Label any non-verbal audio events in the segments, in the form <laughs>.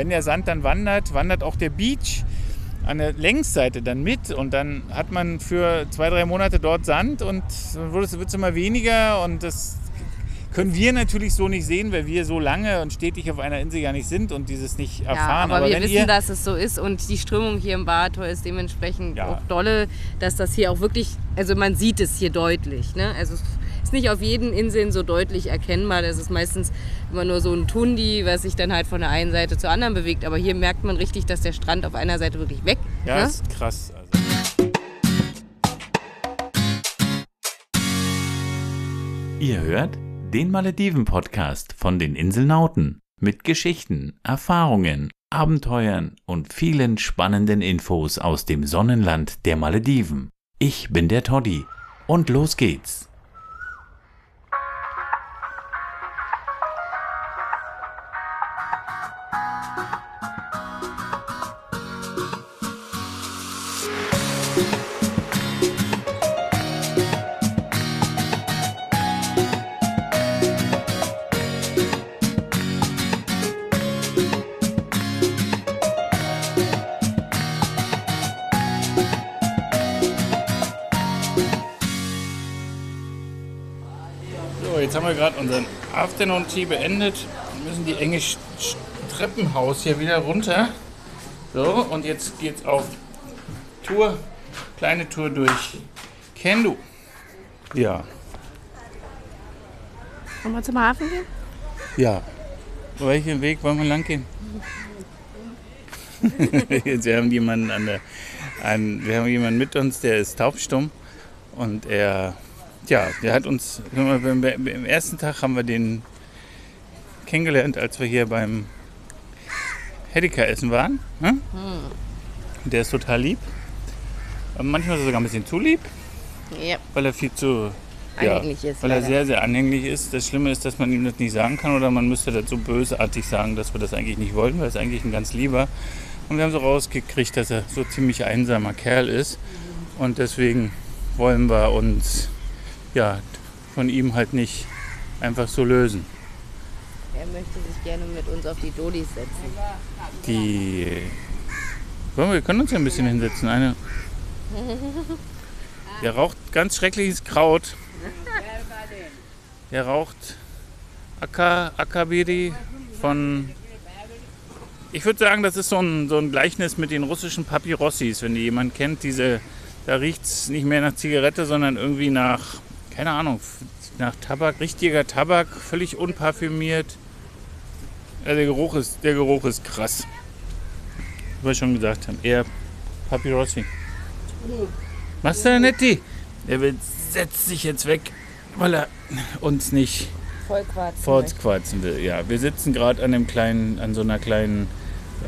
wenn der Sand dann wandert, wandert auch der Beach an der Längsseite dann mit und dann hat man für zwei, drei Monate dort Sand und dann wird es immer weniger und das können wir natürlich so nicht sehen, weil wir so lange und stetig auf einer Insel ja nicht sind und dieses nicht erfahren. Ja, aber, aber wir wissen, dass es so ist und die Strömung hier im Bahator ist dementsprechend Ja. auch dolle, dass das hier auch wirklich, also man sieht es hier deutlich. Ne? Also ist nicht auf jeden Inseln so deutlich erkennbar. Das ist meistens immer nur so ein Tundi, was sich dann halt von der einen Seite zur anderen bewegt. Aber hier merkt man richtig, dass der Strand auf einer Seite wirklich weg. ja, ne? ist krass. Also. Ihr hört den Malediven-Podcast von den Inselnauten mit Geschichten, Erfahrungen, Abenteuern und vielen spannenden Infos aus dem Sonnenland der Malediven. Ich bin der Toddy und los geht's. Jetzt haben wir gerade unseren Afternoon Tea beendet und müssen die enge Sch- Sch- Treppenhaus hier wieder runter. So, und jetzt geht's auf Tour, kleine Tour durch Kendu. Ja, Wollen wir zum Hafen gehen? ja. Welchen Weg wollen wir lang gehen? <laughs> Jetzt, wir haben jemanden an der, an, wir haben jemanden mit uns, der ist taubstumm und er, ja, der hat uns, im ersten Tag haben wir den kennengelernt, als wir hier beim Hedeka essen waren. Ne? Der ist total lieb. Manchmal ist er sogar ein bisschen zu lieb, Ja, weil er viel zu Anhänglich ist, Weil er leider. sehr, sehr anhänglich ist. Das Schlimme ist, dass man ihm das nicht sagen kann oder man müsste das so bösartig sagen, dass wir das eigentlich nicht wollten, weil er ist eigentlich ein ganz lieber. Und wir haben so rausgekriegt, dass er so ziemlich einsamer Kerl ist. Und deswegen wollen wir uns ja, von ihm halt nicht einfach so lösen. er möchte sich gerne mit uns auf die Dolis setzen. Die. Wollen wir, wir können uns ja ein bisschen hinsetzen. Eine. <laughs> Der raucht ganz schreckliches Kraut. Der raucht Aka, Akabiri von. Ich würde sagen, das ist so ein, so ein Gleichnis mit den russischen Papyrossis. Wenn die jemand kennt, diese, da riecht es nicht mehr nach Zigarette, sondern irgendwie nach, keine Ahnung, nach Tabak, richtiger Tabak, völlig unparfümiert. Ja, der Geruch ist, der Geruch ist krass. Wie wir schon gesagt haben, eher Papyrossi. Was da netti? Der will, setzt sich jetzt weg, weil er uns nicht Vollquarzen. fortquarzen will. Ja, wir sitzen gerade an kleinen, an so einer kleinen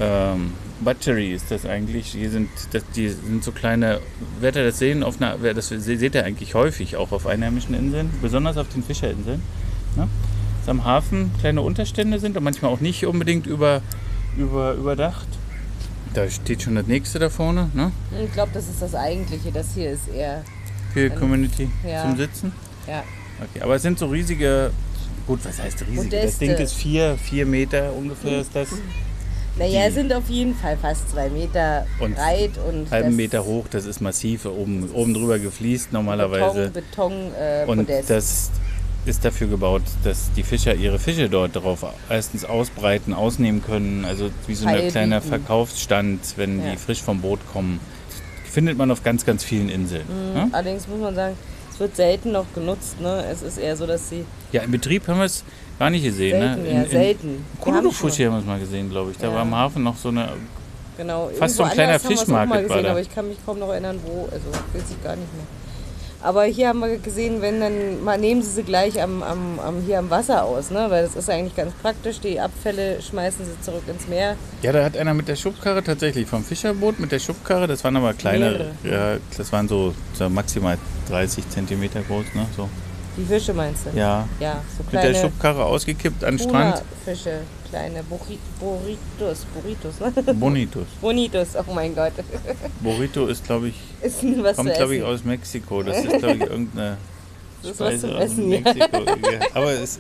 ähm, Battery ist das eigentlich. Hier sind, das, die sind so kleine, werdet ihr das sehen, auf einer, das seht ihr eigentlich häufig auch auf einheimischen Inseln, besonders auf den Fischerinseln. Ne? Dass am Hafen kleine Unterstände sind und manchmal auch nicht unbedingt über, über, überdacht. Da steht schon das nächste da vorne, ne? Ich glaube, das ist das Eigentliche. Das hier ist eher, Für Community Ja. zum Sitzen. ja. Okay, aber es sind so riesige, gut, was heißt riesige? Das. Ding ist vier, vier Meter ungefähr ist das. Naja, sind auf jeden Fall fast zwei Meter Und breit und halben Meter hoch, das ist massiv, oben, oben drüber gefliest normalerweise. Beton, Beton äh, Und Podest. das ist dafür gebaut, dass die Fischer ihre Fische dort drauf erstens ausbreiten, ausnehmen können. Also wie so ein kleiner. Verkaufsstand, wenn Ja. die frisch vom Boot kommen. Findet man auf ganz, ganz vielen Inseln. ne? Allerdings muss man sagen, wird selten noch genutzt. Ne? Es ist eher so, dass sie Ja, im Betrieb haben wir es gar nicht gesehen. selten, ne? ja, selten. Wir haben wir es mal gesehen, glaube ich. Da Ja. war am Hafen noch so eine. Genau, Fast so ein kleiner Fischmarkt war da. Aber ich kann mich kaum noch erinnern, wo. Also weiß ich gar nicht mehr. Aber hier haben wir gesehen, wenn dann mal nehmen sie sie gleich am, am, am, hier am Wasser aus, ne? weil das ist eigentlich ganz praktisch. Die Abfälle schmeißen sie zurück ins Meer. Ja, da hat einer mit der Schubkarre tatsächlich vom Fischerboot mit der Schubkarre, das waren aber kleinere. Ja, das waren so, so maximal 30 Zentimeter groß, ne? So. Die Fische meinst du? Ja. Ja, so Mit der kleine Schubkarre ausgekippt an den Strand. Fische, kleine Burri- Burritos, Burritos, ne? Bonitos. Bonitos, oh mein Gott. Burrito ist, glaube ich, Ist kommt, glaube ich, aus Mexiko. Das ist, glaube ich, irgendeine <laughs> Das ist was Speise zum aus Essen, ja. Mexiko. Ja. Aber es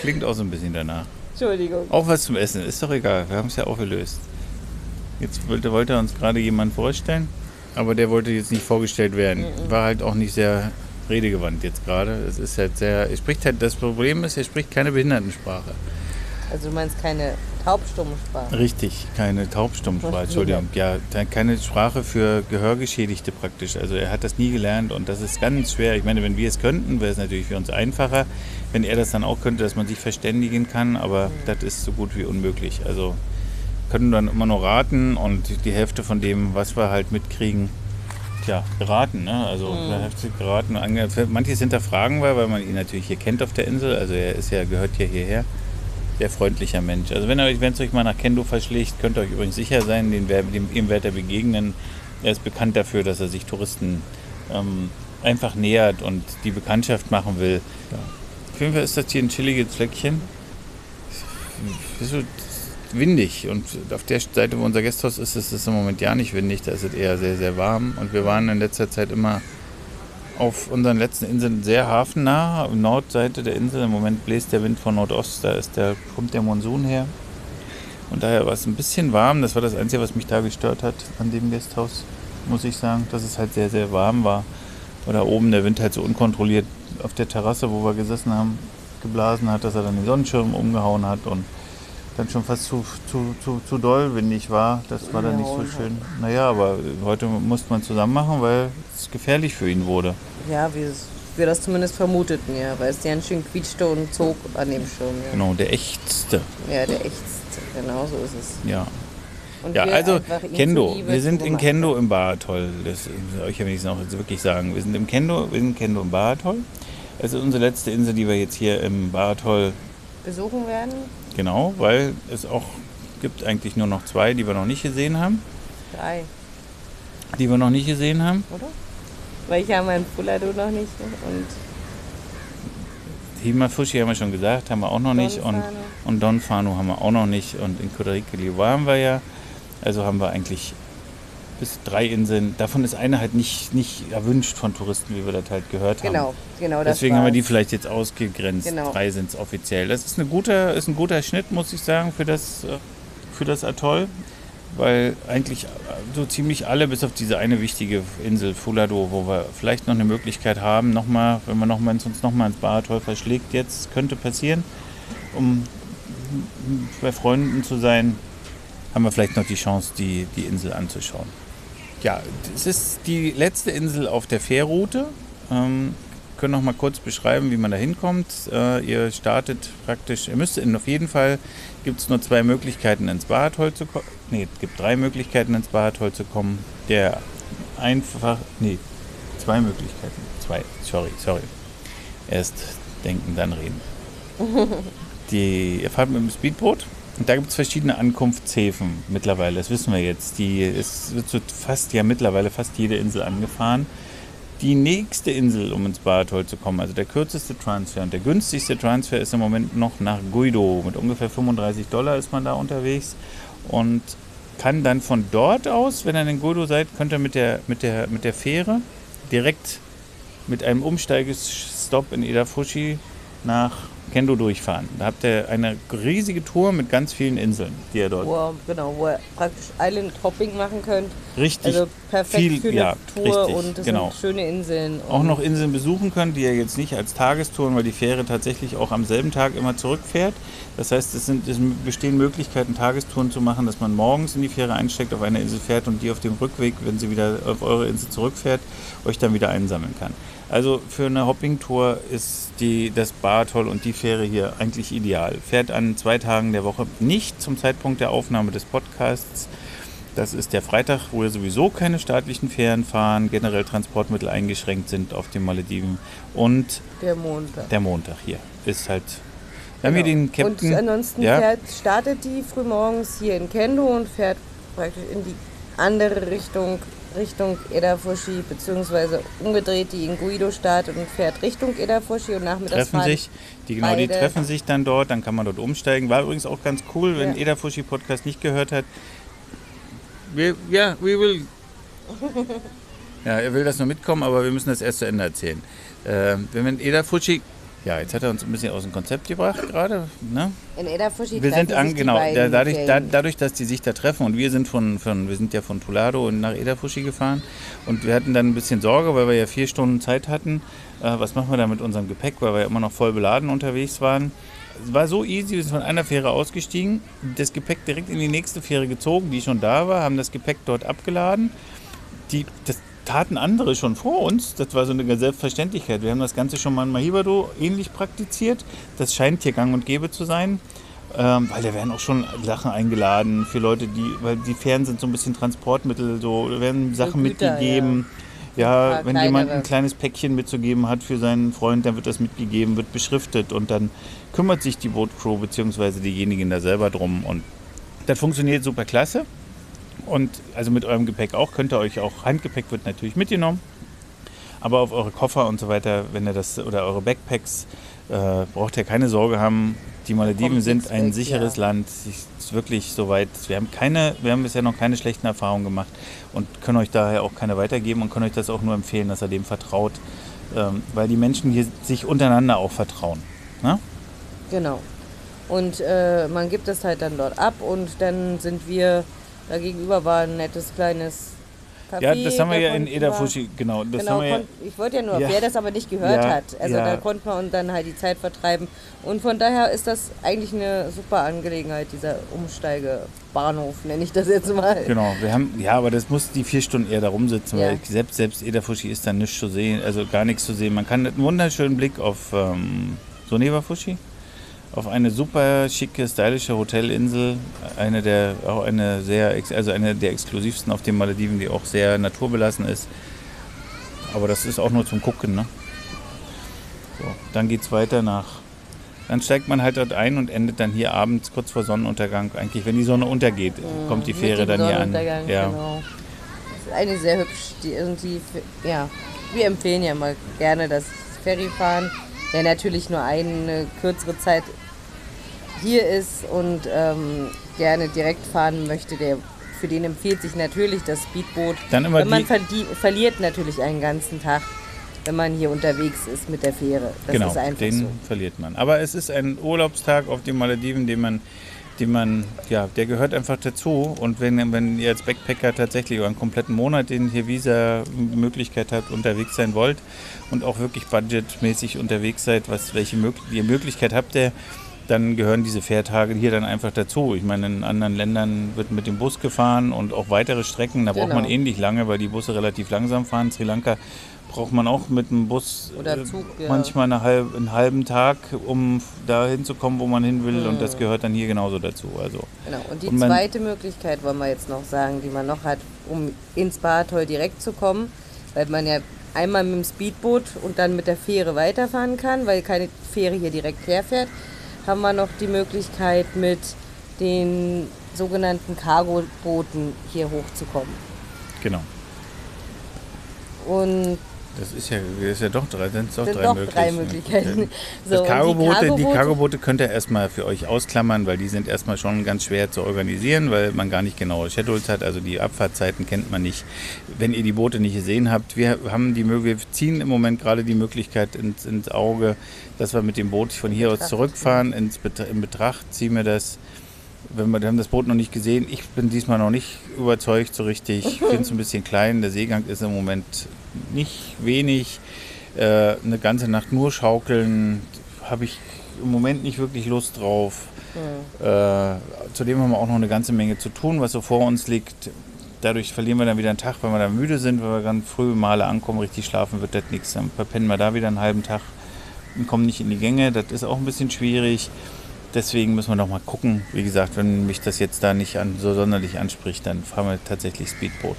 klingt auch so ein bisschen danach. Entschuldigung. Auch was zum Essen, ist doch egal, wir haben es ja auch gelöst. Jetzt wollte, wollte uns gerade jemand vorstellen, aber der wollte jetzt nicht vorgestellt werden. War halt auch nicht sehr redegewandt jetzt gerade. Es ist halt sehr, er spricht halt, das Problem ist, er spricht keine Behindertensprache. Also du meinst keine Taubstummsprache? Richtig, keine Taubstummsprache, Entschuldigung. Ja, keine Sprache für Gehörgeschädigte praktisch. Also er hat das nie gelernt und das ist ganz schwer. Ich meine, wenn wir es könnten, wäre es natürlich für uns einfacher, wenn er das dann auch könnte, dass man sich verständigen kann, aber das ist so gut wie unmöglich. Also können dann immer nur raten und die Hälfte von dem, was wir halt mitkriegen, tja, geraten. Ne? Also Mhm. Hälfte geraten. Manches hinterfragen wir, weil man ihn natürlich hier kennt auf der Insel. Also er ist ja, gehört ja hierher sehr freundlicher Mensch. Also wenn es euch mal nach Kendo verschlägt, könnt ihr euch übrigens sicher sein, den, dem, ihm werdet ihr begegnen. Er ist bekannt dafür, dass er sich Touristen ähm, einfach nähert und die Bekanntschaft machen will. Auf jeden Fall ist das hier ein chilliges Fleckchen. Es ist so windig und auf der Seite, wo unser Gasthaus ist, ist es im Moment ja nicht windig, da ist es eher sehr, sehr warm und wir waren in letzter Zeit immer auf unseren letzten Inseln sehr hafennah, auf Nordseite der Insel. Im Moment bläst der Wind von Nordost, da ist der, kommt der Monsun her. Und daher war es ein bisschen warm. Das war das Einzige, was mich da gestört hat an dem Gasthaus, muss ich sagen, dass es halt sehr, sehr warm war. Oder oben der Wind halt so unkontrolliert auf der Terrasse, wo wir gesessen haben, geblasen hat, dass er dann den Sonnenschirm umgehauen hat und dann schon fast zu, zu, zu, zu doll windig war. Das war dann nicht so schön. Naja, aber heute musste man zusammen machen, weil es gefährlich für ihn wurde. Ja, wie es- wir das zumindest vermuteten, ja, weil es ganz schön quietschte und zog an dem Schirm. Ja, Genau, der echtste. ja der echt, genau so ist es. Ja. Und Ja, wir also Kendo. Wir sind in Kendo im Baratoll. Das soll ich ja wenigstens noch wirklich sagen. Wir sind im Kendo, wir sind in Kendo im Baratoll. Es ist unsere letzte Insel, die wir jetzt hier im Baratoll besuchen werden. genau, weil es auch gibt eigentlich nur noch zwei, die wir noch nicht gesehen haben. Drei, Die wir noch nicht gesehen haben. oder? Weil ich habe meinen Fulado noch nicht ne? und Himafushi haben wir schon gesagt, haben wir auch noch nicht. Und, Donfano. und Don Fanu haben wir auch noch nicht. Und in Costa waren wir ja. Also haben wir eigentlich bis drei Inseln. Davon ist eine halt nicht, nicht erwünscht von Touristen, wie wir das halt gehört haben. Genau, genau Deswegen haben wir die vielleicht jetzt ausgegrenzt. Genau. Drei sind es offiziell. Das ist, eine guter, ist ein guter Schnitt, muss ich sagen, für das, äh, für das Atoll. Weil eigentlich äh, so ziemlich alle, bis auf diese eine wichtige Insel Fulado, wo wir vielleicht noch eine Möglichkeit haben, nochmal, wenn wir noch mal, uns nochmal ins Baratoll verschlägt, jetzt könnte passieren, um bei Freunden zu sein, haben wir vielleicht noch die Chance, die, die Insel anzuschauen. Ja, es ist die letzte Insel auf der Fährroute. Ähm, können noch mal kurz beschreiben, wie man da hinkommt. Äh, ihr startet praktisch, ihr müsst in, auf jeden Fall, gibt es nur zwei Möglichkeiten ins Baratoll zu kommen. Nee, es gibt drei Möglichkeiten ins Baratoll zu kommen. Der einfach, nee, zwei Möglichkeiten. Zwei, sorry, sorry. Erst denken, dann reden. <laughs> Die, ihr fahrt mit dem Speedboot und da gibt es verschiedene Ankunftshäfen mittlerweile, das wissen wir jetzt. Die, es wird so fast, ja mittlerweile fast jede Insel angefahren. Die nächste Insel, um ins Baratoll zu kommen, also der kürzeste Transfer und der günstigste Transfer ist im Moment noch nach Guido. Mit ungefähr 35 Dollar ist man da unterwegs und kann dann von dort aus, wenn ihr in Guido seid, könnt ihr mit der, mit der, mit der Fähre direkt mit einem Umsteigestopp in Edafushi nach Kendo durchfahren. Da habt ihr eine riesige Tour mit ganz vielen Inseln, die ihr dort Wo ihr, genau, wo ihr praktisch Island Hopping machen könnt. richtig Also perfekt viel- für eine ja, Tour richtig, und das genau. sind schöne Inseln. auch noch Inseln besuchen könnt, die ihr jetzt nicht als Tagestouren, weil die Fähre tatsächlich auch am selben Tag immer zurückfährt. Das heißt, es, sind, es bestehen Möglichkeiten, Tagestouren zu machen, dass man morgens in die Fähre einsteigt, auf eine Insel fährt und die auf dem Rückweg, wenn sie wieder auf eure Insel zurückfährt, euch dann wieder einsammeln kann. Also für eine Hopping-Tour ist die, das Baratoll und die Fähre hier eigentlich ideal. Fährt an zwei Tagen der Woche nicht zum Zeitpunkt der Aufnahme des Podcasts. Das ist der Freitag, wo wir sowieso keine staatlichen Fähren fahren, generell Transportmittel eingeschränkt sind auf den Malediven. Und der Montag. der Montag hier ist halt. Wir haben hier Genau. den Captain. Und ansonsten ja, fährt, startet die frühmorgens hier in Kendo und fährt praktisch in die andere Richtung, Richtung Edafushi, beziehungsweise umgedreht, die in Guido startet und fährt Richtung Edafushi und nachmittags treffen sich, die, genau, die treffen sich dann dort, dann kann man dort umsteigen. War übrigens auch ganz cool, wenn Ja. Eda Fushi Podcast nicht gehört hat. Wir, ja, we will. <laughs> Ja, er will das nur mitkommen, aber wir müssen das erst zu Ende erzählen. Äh, wenn man Eda Fushi Ja, jetzt hat er uns ein bisschen aus dem Konzept gebracht gerade. Ne? In Edafushi Wir sind an, genau, dadurch, da, dadurch, dass die sich da treffen und wir sind von, von wir sind ja von Tulado und nach Edafushi gefahren und wir hatten dann ein bisschen Sorge, weil wir ja vier Stunden Zeit hatten. Äh, was machen wir da mit unserem Gepäck, weil wir ja immer noch voll beladen unterwegs waren. Es war so easy, wir sind von einer Fähre ausgestiegen, das Gepäck direkt in die nächste Fähre gezogen, die schon da war, haben das Gepäck dort abgeladen. Die, das taten andere schon vor uns. Das war so eine Selbstverständlichkeit. Wir haben das Ganze schon mal in Mahibado ähnlich praktiziert. Das scheint hier gang und gäbe zu sein. Ähm, weil da werden auch schon Sachen eingeladen für Leute, die, weil die Fähren sind so ein bisschen Transportmittel, so da werden Sachen Güter, mitgegeben. Ja, paar wenn jemand kleinere. ein kleines Päckchen mitzugeben hat für seinen Freund, dann wird das mitgegeben, wird beschriftet und dann kümmert sich die Bootcrew bzw. diejenigen da selber drum. Und das funktioniert super klasse. Und also mit eurem Gepäck auch, könnt ihr euch auch, Handgepäck wird natürlich mitgenommen. Aber auf eure Koffer und so weiter, wenn ihr das, oder eure Backpacks, äh, braucht ihr keine Sorge haben. Die Malediven sind ein sicheres ja. Land. Es ist wirklich soweit. Wir haben keine, wir haben bisher noch keine schlechten Erfahrungen gemacht und können euch daher auch keine weitergeben und können euch das auch nur empfehlen, dass ihr dem vertraut. Ähm, weil die Menschen hier sich untereinander auch vertrauen. Ne? Genau. Und äh, man gibt es halt dann dort ab und dann sind wir, da gegenüber war ein nettes kleines Café. Ja, das haben wir ja in Edafushi, genau. Das genau, haben wir ich wollte ja nur, Ja. wer das aber nicht gehört Ja, hat. Also ja. da konnte man dann halt die Zeit vertreiben. Und von daher ist das eigentlich eine super Angelegenheit, dieser Umsteigebahnhof, nenne ich das jetzt mal. Genau, wir haben, ja, aber das muss die vier Stunden eher da rumsitzen, weil selbst, selbst Edafushi ist da nichts zu sehen, also gar nichts zu sehen. Man kann einen wunderschönen Blick auf ähm, Sonewafushi, auf eine super schicke, stylische Hotelinsel, eine der, auch eine sehr, also eine der exklusivsten auf den Malediven, die auch sehr naturbelassen ist. Aber das ist auch nur zum Gucken, ne? So, dann geht's weiter nach. Dann steigt man halt dort ein und endet dann hier abends kurz vor Sonnenuntergang. Eigentlich, wenn die Sonne untergeht, kommt die Fähre dann hier an. Ja. Genau. Das ist eine sehr hübsch. Die, die, ja, wir empfehlen ja mal gerne das Ferryfahren. Wer natürlich nur eine kürzere Zeit hier ist und ähm, gerne direkt fahren möchte, der, für den empfiehlt sich natürlich das Speedboot. Dann immer Wenn man verliert natürlich einen ganzen Tag, wenn man hier unterwegs ist mit der Fähre. Das genau, den so. verliert man. Aber es ist ein Urlaubstag auf den Malediven, den man, den man, ja, der gehört einfach dazu. Und wenn, wenn ihr als Backpacker tatsächlich über einen kompletten Monat in hier Visa die Möglichkeit habt, unterwegs sein wollt und auch wirklich budgetmäßig unterwegs seid, was, welche die Möglichkeit habt ihr, dann gehören diese Fährtage hier dann einfach dazu. Ich meine, in anderen Ländern wird mit dem Bus gefahren und auch weitere Strecken, da braucht Genau. man ähnlich lange, weil die Busse relativ langsam fahren. Sri Lanka braucht man auch mit dem Bus Oder äh, Zug, ja. manchmal eine halb, einen halben Tag, um da hinzukommen, wo man hin will. Und das gehört dann hier genauso dazu. Also Genau. Und die Und zweite Möglichkeit wollen wir jetzt noch sagen, die man noch hat, um ins Baratoll direkt zu kommen, weil man ja einmal mit dem Speedboot und dann mit der Fähre weiterfahren kann, weil keine Fähre hier direkt herfährt, haben wir noch die Möglichkeit mit den sogenannten Cargo-Booten hier hochzukommen. genau. Und Das ist ja, das ist ja doch drei, sind doch sind drei doch Möglichkeiten. drei Möglichkeiten. <laughs> So, Das Cargoboote, die Cargoboote- könnt ihr erstmal für euch ausklammern, weil die sind erstmal schon ganz schwer zu organisieren, weil man gar nicht genaue Schedules hat. Also die Abfahrtzeiten kennt man nicht. Wenn ihr die Boote nicht gesehen habt, wir haben die wir ziehen im Moment gerade die Möglichkeit ins, ins Auge, dass wir mit dem Boot von hier aus zurückfahren. Ins Bet in Betracht ziehen wir das. Wenn wir, wir haben das Boot noch nicht gesehen. Ich bin diesmal noch nicht überzeugt so richtig. Ich <laughs> finde es ein bisschen klein. Der Seegang ist im Moment nicht wenig. Äh, eine ganze Nacht nur schaukeln habe ich im Moment nicht wirklich Lust drauf. Äh, zudem haben wir auch noch eine ganze Menge zu tun, was so vor uns liegt. Dadurch verlieren wir dann wieder einen Tag, weil wir dann müde sind, weil wir ganz früh Male ankommen, richtig schlafen wird das nichts. Dann verpennen wir da wieder einen halben Tag und kommen nicht in die Gänge. Das ist auch ein bisschen schwierig. Deswegen müssen wir noch mal gucken. Wie gesagt, wenn mich das jetzt da nicht an, so sonderlich anspricht, dann fahren wir tatsächlich Speedboot.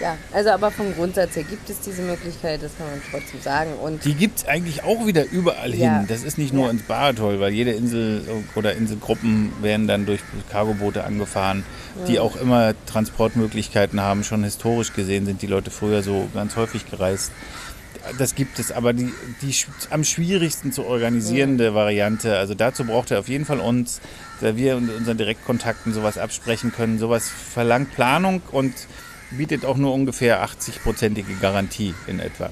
Ja, also aber vom Grundsatz her gibt es diese Möglichkeit, das kann man trotzdem sagen. Und Die gibt es eigentlich auch wieder überall Ja. hin. Das ist nicht nur Ja. ins Baratoll, weil jede Insel oder Inselgruppen werden dann durch Cargoboote angefahren, die auch immer Transportmöglichkeiten haben. Schon historisch gesehen sind die Leute früher so ganz häufig gereist. Das gibt es, aber die, die am schwierigsten zu organisierende Variante, also dazu braucht er auf jeden Fall uns, da wir in unseren Direktkontakten sowas absprechen können. Sowas verlangt Planung und bietet auch nur ungefähr 80-prozentige Garantie in etwa.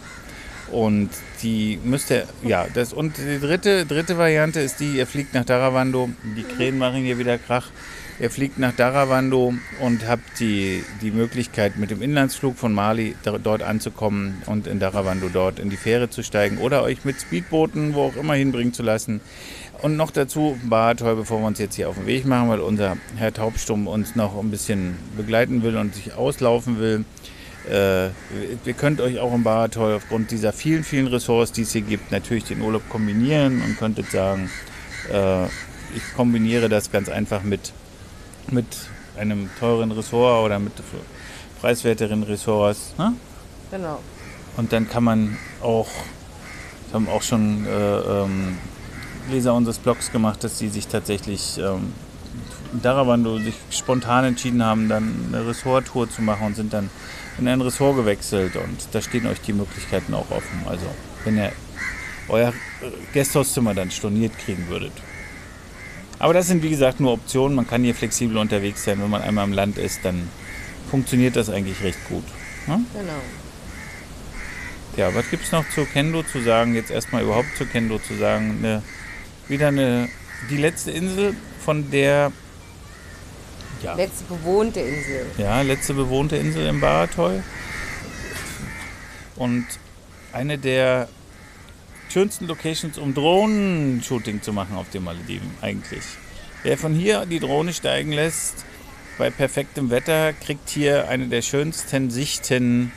Und die müsste, ja, das und die dritte, dritte Variante ist die, ihr fliegt nach Daravando, die Krähen machen hier wieder Krach. Ihr fliegt nach Daravando und habt die, die Möglichkeit, mit dem Inlandsflug von Mali dort anzukommen und in Daravando dort in die Fähre zu steigen oder euch mit Speedbooten, wo auch immer hinbringen zu lassen. Und noch dazu Badtoll, bevor wir uns jetzt hier auf den Weg machen, weil unser Herr Taubstumm uns noch ein bisschen begleiten will und sich auslaufen will. Äh, ihr könnt euch auch im Baratoll aufgrund dieser vielen, vielen Ressorts, die es hier gibt, natürlich den Urlaub kombinieren und könntet sagen, äh, ich kombiniere das ganz einfach mit, mit einem teuren Ressort oder mit preiswerteren Ressorts. Ne? Genau. Und dann kann man auch, wir haben auch schon äh, ähm, Leser unseres Blogs gemacht, dass sie sich tatsächlich ähm, Daravando sich spontan entschieden haben, dann eine Ressorttour zu machen und sind dann in ein Ressort gewechselt und da stehen euch die Möglichkeiten auch offen. Also wenn ihr euer Gasthauszimmer dann storniert kriegen würdet. Aber das sind wie gesagt nur Optionen. Man kann hier flexibel unterwegs sein. Wenn man einmal im Land ist, dann funktioniert das eigentlich recht gut. Hm? Genau. Ja, was gibt es noch zu Kendo zu sagen? Jetzt erstmal überhaupt zu Kendo zu sagen. Eine, wieder eine, die letzte Insel, von der ja. Letzte bewohnte Insel. Ja, letzte bewohnte Insel im Baratoy. Und eine der schönsten Locations, um Drohnen-Shooting zu machen auf den Malediven eigentlich. Wer von hier die Drohne steigen lässt, bei perfektem Wetter, kriegt hier eine der schönsten Sichten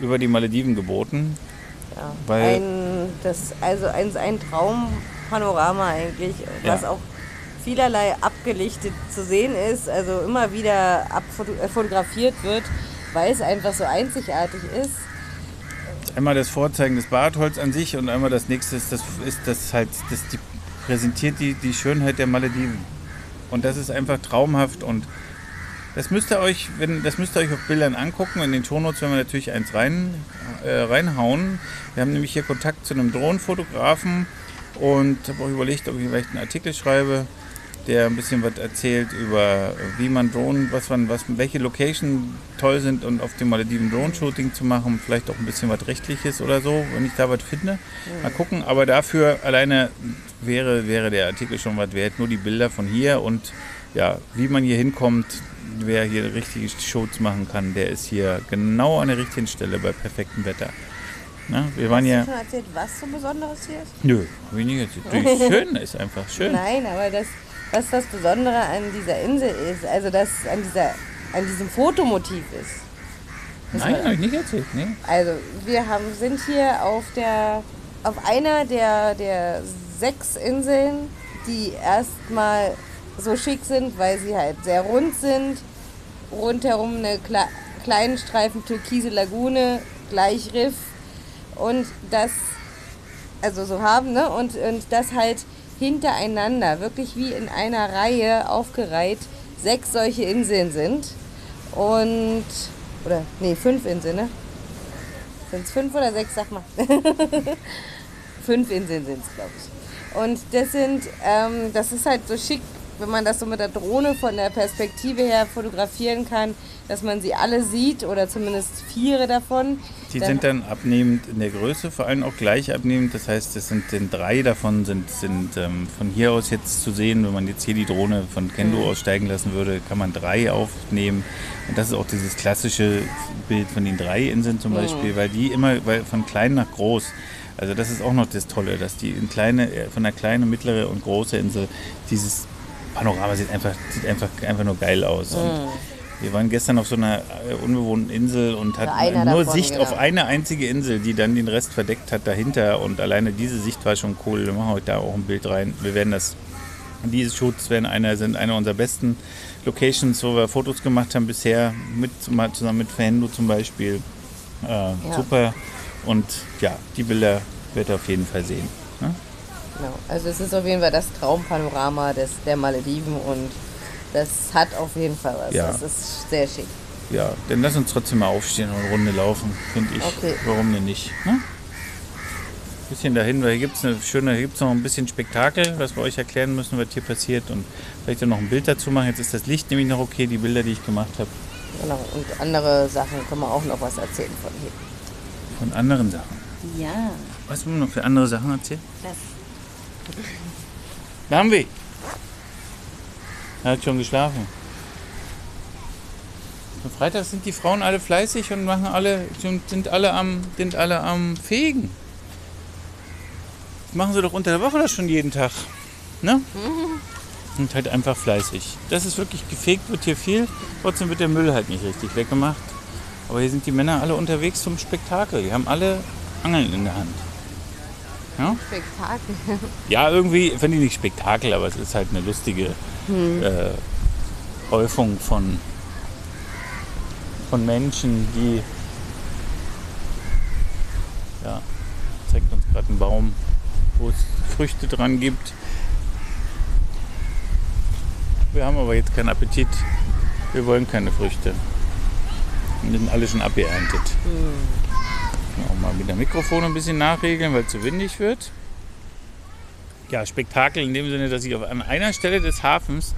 über die Malediven geboten. Ja, weil ein, das, also ein, ein Traumpanorama eigentlich, was ja. auch vielerlei abgelichtet zu sehen ist, also immer wieder äh, fotografiert wird, weil es einfach so einzigartig ist. Einmal das Vorzeigen des Badholz an sich und einmal das nächste ist das, ist das halt, das die, präsentiert die, die Schönheit der Malediven. Und das ist einfach traumhaft und das müsst ihr euch, wenn, das müsst ihr euch auf Bildern angucken. In den Shownotes werden wir natürlich eins rein, äh, reinhauen. Wir haben nämlich hier Kontakt zu einem Drohnenfotografen und habe auch überlegt, ob ich vielleicht einen Artikel schreibe der ein bisschen was erzählt über wie man Drohnen, was man, was, welche Location toll sind und auf dem Malediven Drohnen-Shooting zu machen, vielleicht auch ein bisschen was Rechtliches oder so, wenn ich da was finde. Mal gucken, aber dafür alleine wäre, wäre der Artikel schon was wert, nur die Bilder von hier und ja, wie man hier hinkommt, wer hier richtige Shows machen kann, der ist hier genau an der richtigen Stelle bei perfektem Wetter. Na, wir waren Hast ja. du schon erzählt, was so Besonderes hier ist? Nö, habe ich nicht erzählt. <laughs> Schön ist einfach schön. Nein, aber das, was das Besondere an dieser Insel ist, also das an, dieser, an diesem Fotomotiv ist. Das Nein, habe ich nicht erzählt, nee. Also wir haben, sind hier auf, der, auf einer der, der sechs Inseln, die erstmal so schick sind, weil sie halt sehr rund sind. Rundherum eine Kle kleinen Streifen türkise Lagune, gleich Riff und das, also so haben, ne? Und, und das halt hintereinander, wirklich wie in einer Reihe aufgereiht, sechs solche Inseln sind. Und, oder, nee, fünf Inseln, ne? Sind es fünf oder sechs, sag mal. <laughs> fünf Inseln sind es, glaube ich. Und das sind, ähm, das ist halt so schick wenn man das so mit der Drohne von der Perspektive her fotografieren kann, dass man sie alle sieht oder zumindest vier davon. Die sind dann abnehmend in der Größe, vor allem auch gleich abnehmend. Das heißt, es sind, sind drei davon sind, sind ähm, von hier aus jetzt zu sehen. Wenn man jetzt hier die Drohne von Kendo mhm. aussteigen lassen würde, kann man drei aufnehmen. Und das ist auch dieses klassische Bild von den drei Inseln zum mhm. Beispiel, mhm. weil die immer weil von klein nach groß also das ist auch noch das Tolle, dass die in kleine, äh, von der kleinen, mittlere und große Insel dieses Panorama sieht einfach, sieht einfach, einfach nur geil aus. Mhm. Wir waren gestern auf so einer äh, unbewohnten Insel und hatten nur Sicht genau. auf eine einzige Insel, die dann den Rest verdeckt hat dahinter. Und alleine diese Sicht war schon cool. Wir machen heute da auch ein Bild rein. Wir werden das, diese Shoots werden einer, sind einer unserer besten Locations, wo wir Fotos gemacht haben bisher, mit, zusammen mit Fendo zum Beispiel. Äh, ja. Super. Und ja, die Bilder wird ihr auf jeden Fall sehen. Ne? Genau. Also es ist auf jeden Fall das Traumpanorama des, der Malediven und das hat auf jeden Fall was. Ja. Das ist sehr schick. Ja, dann lass uns trotzdem mal aufstehen und eine Runde laufen, finde ich. Okay. Warum denn nicht? Ne? bisschen dahin, weil hier gibt es eine schöne, hier gibt's noch ein bisschen Spektakel, was wir euch erklären müssen, was hier passiert und vielleicht auch noch ein Bild dazu machen. Jetzt ist das Licht nämlich noch okay, die Bilder, die ich gemacht habe. Genau, und andere Sachen können wir auch noch was erzählen von hier. Von anderen Sachen. Ja, Was wollen wir noch für andere Sachen erzählen? das. Bambi! Er hat schon geschlafen. Am Freitag sind die Frauen alle fleißig und machen alle, sind alle am, sind alle am Fegen. Das machen sie doch unter der Woche das schon jeden Tag. Ne? <laughs> Und halt einfach fleißig. Das ist wirklich gefegt, wird hier viel. Trotzdem wird der Müll halt nicht richtig weggemacht. Aber hier sind die Männer alle unterwegs zum Spektakel. Die haben alle Angeln in der Hand. Spektakel. Ja, irgendwie finde ich nicht Spektakel, aber es ist halt eine lustige äh, Häufung von, von Menschen, die. Ja, zeigt uns gerade einen Baum, wo es Früchte dran gibt. Wir haben aber jetzt keinen Appetit. Wir wollen keine Früchte. Die sind alle schon abgeerntet. Auch mal mit dem Mikrofon ein bisschen nachregeln, weil es zu windig wird. Ja, Spektakel in dem Sinne, dass sich auf an einer Stelle des Hafens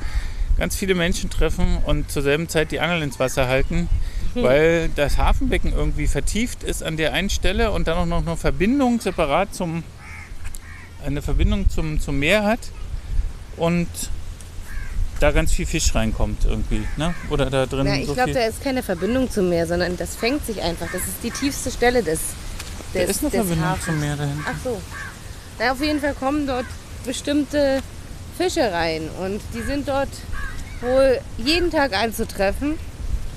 ganz viele Menschen treffen und zur selben Zeit die Angel ins Wasser halten, weil das Hafenbecken irgendwie vertieft ist an der einen Stelle und dann auch noch eine Verbindung separat zum eine Verbindung zum, zum Meer hat und da ganz viel Fisch reinkommt irgendwie, ne? Oder da drin Ja, ich so glaube, da ist keine Verbindung zum Meer, sondern das fängt sich einfach. Das ist die tiefste Stelle des, Da des, ist eine Verbindung Hafens. zum Meer dahin. Ach so. Na, auf jeden Fall kommen dort bestimmte Fische rein und die sind dort wohl jeden Tag anzutreffen.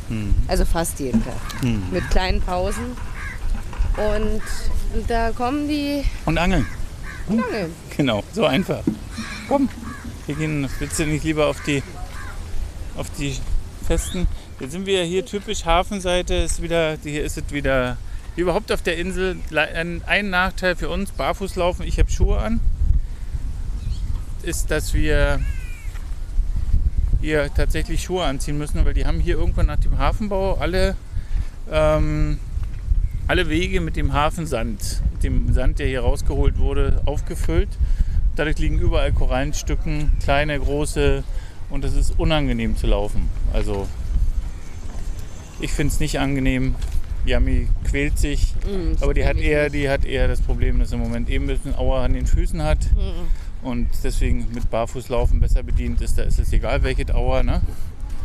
Hm. Also fast jeden Tag. Mit kleinen Pausen. Und da kommen die Und angeln. und angeln. Genau, so einfach. Komm, wir gehen, willst nicht lieber auf die, auf die Festen? Jetzt sind wir hier typisch Hafenseite, ist wieder, hier ist es wieder, wie überhaupt auf der Insel, ein, ein Nachteil für uns, barfuß laufen, ich habe Schuhe an, ist, dass wir hier tatsächlich Schuhe anziehen müssen, weil die haben hier irgendwann nach dem Hafenbau alle, ähm, alle Wege mit dem Hafensand, mit dem Sand, der hier rausgeholt wurde, aufgefüllt. Dadurch liegen überall Korallenstücken, kleine, große und es ist unangenehm zu laufen. Also ich finde es nicht angenehm. Yami quält sich, Mm, aber die hat, eher, nicht. die hat eher das Problem, dass sie im Moment eben ein bisschen Aua an den Füßen hat und deswegen mit Barfußlaufen besser bedient ist. Da ist es egal, welche Aua. Ne?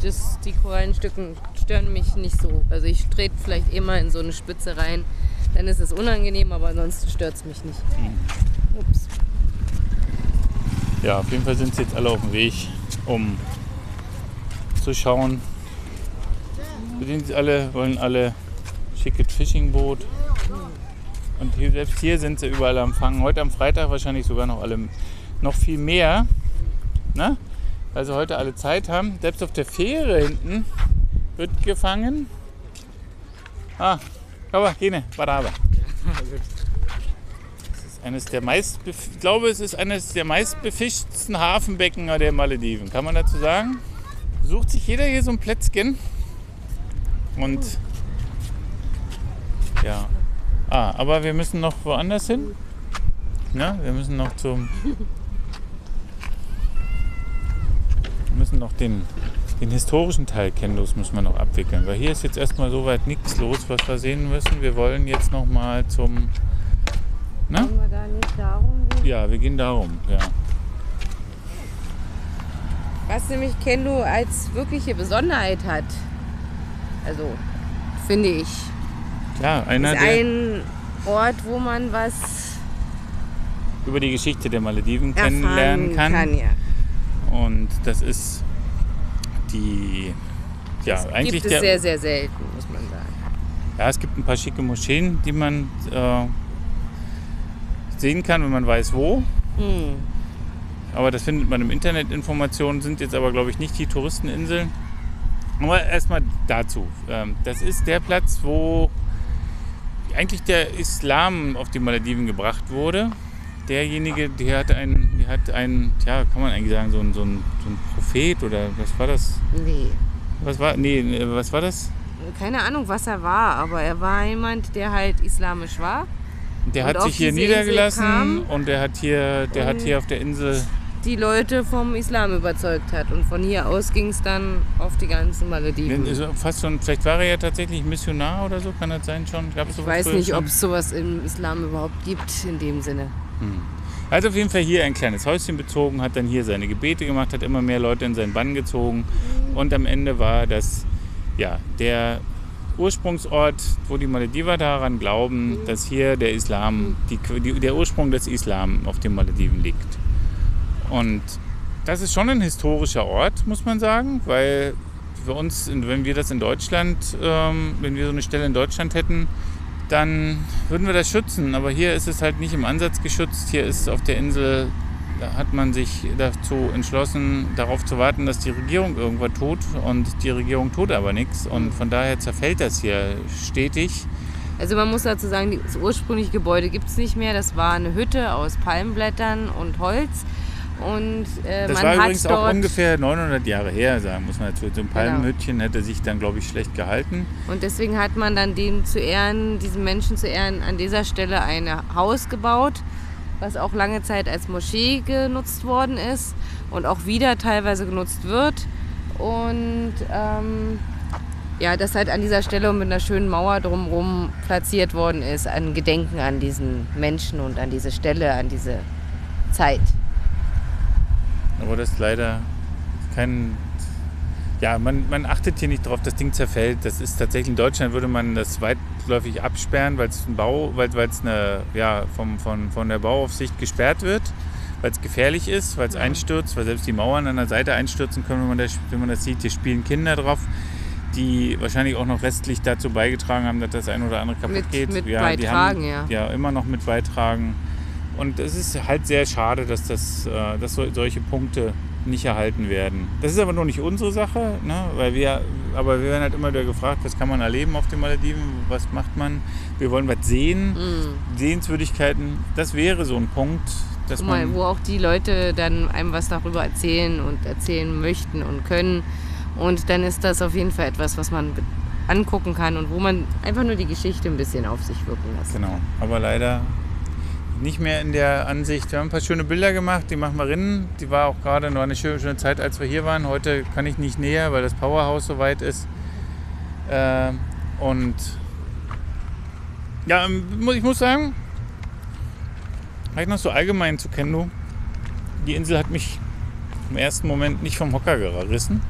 Das, die Korallenstücken stören mich nicht so. Also ich trete vielleicht immer in so eine Spitze rein. Dann ist es unangenehm, aber ansonsten stört es mich nicht. Ups. Ja, auf jeden Fall sind sie jetzt alle auf dem Weg, um zu schauen. Wir sind alle, wollen alle schickes Fishingboot. Und hier, selbst hier sind sie überall am Fangen. Heute am Freitag wahrscheinlich sogar noch alle noch viel mehr. Ne? Weil sie heute alle Zeit haben. Selbst auf der Fähre hinten wird gefangen. Ah, aber, gene. Das ist eines der meist, ich glaube, es ist eines der meistbefischtesten Hafenbecken der Malediven. Kann man dazu sagen? Sucht sich jeder hier so ein Plätzchen. Und ja. Ah, aber wir müssen noch woanders hin. Ja, wir müssen noch zum. Wir müssen noch den, den historischen Teil Kendos müssen wir noch abwickeln. Weil hier ist jetzt erstmal soweit nichts los, was wir sehen müssen. Wir wollen jetzt noch mal zum. Na? Wollen wir da nicht darum gehen? Ja, wir gehen darum, ja. Was nämlich Kendo als wirkliche Besonderheit hat. Also, finde ich. Ja, einer, ist der ein Ort, wo man was über die Geschichte der Malediven erfahren kennenlernen kann. kann. ja. Und das ist die. Ja, Das eigentlich gibt es der. sehr, sehr selten, muss man sagen. Ja, es gibt ein paar schicke Moscheen, die man äh, sehen kann, wenn man weiß wo. Hm. Aber das findet man im Internet. Informationen sind jetzt aber, glaube ich, nicht die Touristeninseln. Aber erstmal dazu. Ähm, Das ist der Platz, wo eigentlich der Islam auf die Malediven gebracht wurde. Derjenige, der hat einen, der hat einen, ja, kann man eigentlich sagen, so ein, so ein, so ein Prophet oder was war das? Nee. Was war, nee, was war das? Keine Ahnung, was er war, aber er war jemand, der halt islamisch war. Der Und hat sich hier niedergelassen und der hat hier, der hat hier auf der Insel die Leute vom Islam überzeugt hat. Und von hier aus ging es dann auf die ganzen Malediven. Also fast schon, vielleicht war er ja tatsächlich Missionar oder so, kann das sein schon? Gab's Ich weiß nicht, ob es sowas im Islam überhaupt gibt in dem Sinne. Also auf jeden Fall hier ein kleines Häuschen bezogen, hat dann hier seine Gebete gemacht, hat immer mehr Leute in seinen Bann gezogen und am Ende war das ja der Ursprungsort, wo die Malediver daran glauben, dass hier der Islam, die, die, der Ursprung des Islam auf den Malediven liegt. Und das ist schon ein historischer Ort, muss man sagen, weil für uns, wenn wir das in Deutschland, ähm, wenn wir so eine Stelle in Deutschland hätten, dann würden wir das schützen. Aber hier ist es halt nicht im Ansatz geschützt. Hier ist auf der Insel, da hat man sich dazu entschlossen, darauf zu warten, dass die Regierung irgendwas tut. Und die Regierung tut aber nichts. Und von daher zerfällt das hier stetig. Also man muss dazu sagen, das ursprüngliche Gebäude gibt es nicht mehr. Das war eine Hütte aus Palmblättern und Holz. Und äh, Das man war hat übrigens auch ungefähr 900 Jahre her, sagen muss man dazu. So ein Palmenhütchen hätte sich dann, glaube ich, schlecht gehalten. und deswegen hat man dann dem zu Ehren, diesen Menschen zu Ehren, an dieser Stelle ein Haus gebaut, was auch lange Zeit als Moschee genutzt worden ist und auch wieder teilweise genutzt wird. Und ähm, ja, das halt an dieser Stelle mit einer schönen Mauer drumherum platziert worden ist, an Gedenken an diesen Menschen und an diese Stelle, an diese Zeit. Aber das ist leider kein. Ja, man, man achtet hier nicht drauf, das Ding zerfällt. Das ist tatsächlich in Deutschland würde man das weitläufig absperren, weil es ein Bau, weil es eine, ja, vom, von, von der Bauaufsicht gesperrt wird, weil es gefährlich ist, weil es einstürzt, weil selbst die Mauern an der Seite einstürzen können, wenn man das, wenn man das sieht. Hier spielen Kinder drauf, die wahrscheinlich auch noch restlich dazu beigetragen haben, dass das ein oder andere kaputt Mit- geht. mit die beitragen, haben, ja. Ja, immer noch mit beitragen. Und es ist halt sehr schade, dass, das, äh, dass so- solche Punkte nicht erhalten werden. Das ist aber nur nicht unsere Sache, ne? weil wir, aber wir werden halt immer wieder gefragt, was kann man erleben auf den Malediven, was macht man? Wir wollen was sehen, Mhm. Sehenswürdigkeiten. Das wäre so ein Punkt, dass mal, man wo auch die Leute dann einem was darüber erzählen und erzählen möchten und können. Und dann ist das auf jeden Fall etwas, was man angucken kann und wo man einfach nur die Geschichte ein bisschen auf sich wirken lässt. Genau, aber leider nicht mehr in der Ansicht. Wir haben ein paar schöne Bilder gemacht, die machen wir rinnen. Die war auch gerade noch eine schöne, schöne Zeit, als wir hier waren. Heute kann ich nicht näher, weil das Powerhouse so weit ist. Äh, und ja, ähm, ich muss sagen, vielleicht noch so allgemein zu Kendo. Die Insel hat mich im ersten Moment nicht vom Hocker gerissen.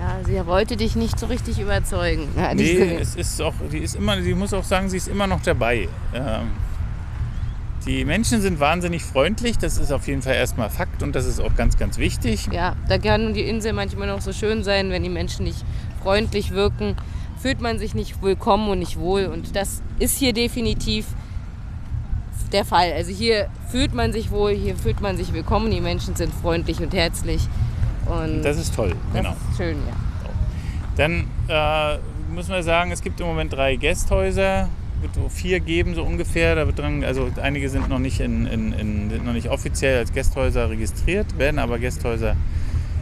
Ja, sie wollte dich nicht so richtig überzeugen. <laughs> Ja, Nee, es ist auch, die ist immer, sie muss auch sagen, sie ist immer noch dabei. Ähm, die Menschen sind wahnsinnig freundlich, das ist auf jeden Fall erstmal Fakt und das ist auch ganz, ganz wichtig. Ja, da kann die Insel manchmal noch so schön sein, wenn die Menschen nicht freundlich wirken, fühlt man sich nicht willkommen und nicht wohl. Und das ist hier definitiv der Fall. Also hier fühlt man sich wohl, hier fühlt man sich willkommen, die Menschen sind freundlich und herzlich. Und Das ist toll, das genau. ist schön, ja. Dann äh, müssen wir sagen, es gibt im Moment drei Gästhäuser, wird so vier geben so ungefähr. Da wird dran, also einige sind noch nicht in, in, in, sind noch nicht offiziell als Gästhäuser registriert, werden aber Gästhäuser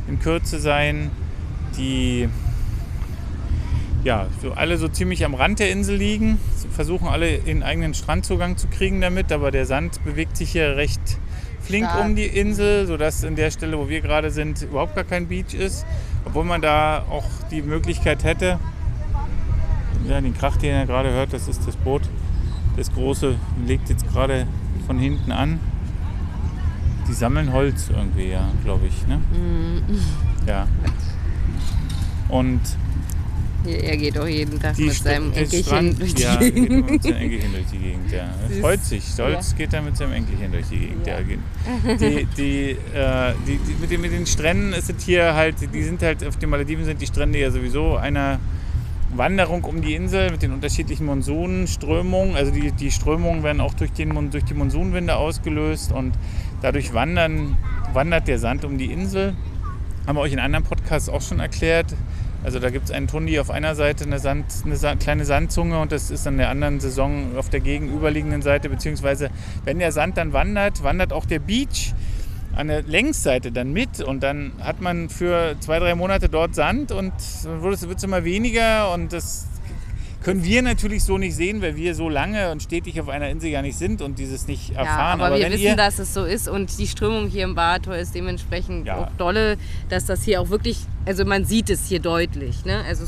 in Kürze sein, die ja, so alle so ziemlich am Rand der Insel liegen. Sie versuchen alle ihren eigenen Strandzugang zu kriegen damit, aber der Sand bewegt sich hier recht flink Stark. um die Insel, sodass in der Stelle, wo wir gerade sind, überhaupt gar kein Beach ist. Obwohl man da auch die Möglichkeit hätte, ja, den Krach, den ihr gerade hört, das ist das Boot. Das große legt jetzt gerade von hinten an. Die sammeln Holz irgendwie, ja, glaube ich. Ne? Ja. Und er geht auch jeden Tag mit seinem Enkelchen durch die ja, geht Gegend. immer mit seinem Enkelchen durch die Gegend. Ja. Er Süß. freut sich. Stolz geht er mit seinem Enkelchen durch die Gegend. Ja. Ja. geht- Die, die, äh, die, die, mit, den, mit den Stränden ist es hier halt, die sind halt, auf den Malediven sind die Strände ja sowieso einer Wanderung um die Insel mit den unterschiedlichen Monsunströmungen. Also die, die Strömungen werden auch durch, den, durch die Monsunwinde ausgelöst und dadurch wandern, wandert der Sand um die Insel. Haben wir euch in anderen Podcasts auch schon erklärt. Also da gibt es einen Tundi auf einer Seite, eine, Sand, eine Sa kleine Sandzunge und das ist an der anderen Saison auf der gegenüberliegenden Seite, beziehungsweise wenn der Sand dann wandert, wandert auch der Beach an der Längsseite dann mit und dann hat man für zwei, drei Monate dort Sand und dann wird es immer weniger und das können wir natürlich so nicht sehen, weil wir so lange und stetig auf einer Insel ja nicht sind und dieses nicht erfahren. Ja, aber, wir wenn wissen, dass es so ist und die Strömung hier im Bartor ist dementsprechend Ja. auch dolle, dass das hier auch wirklich, also man sieht es hier deutlich. Ne? Also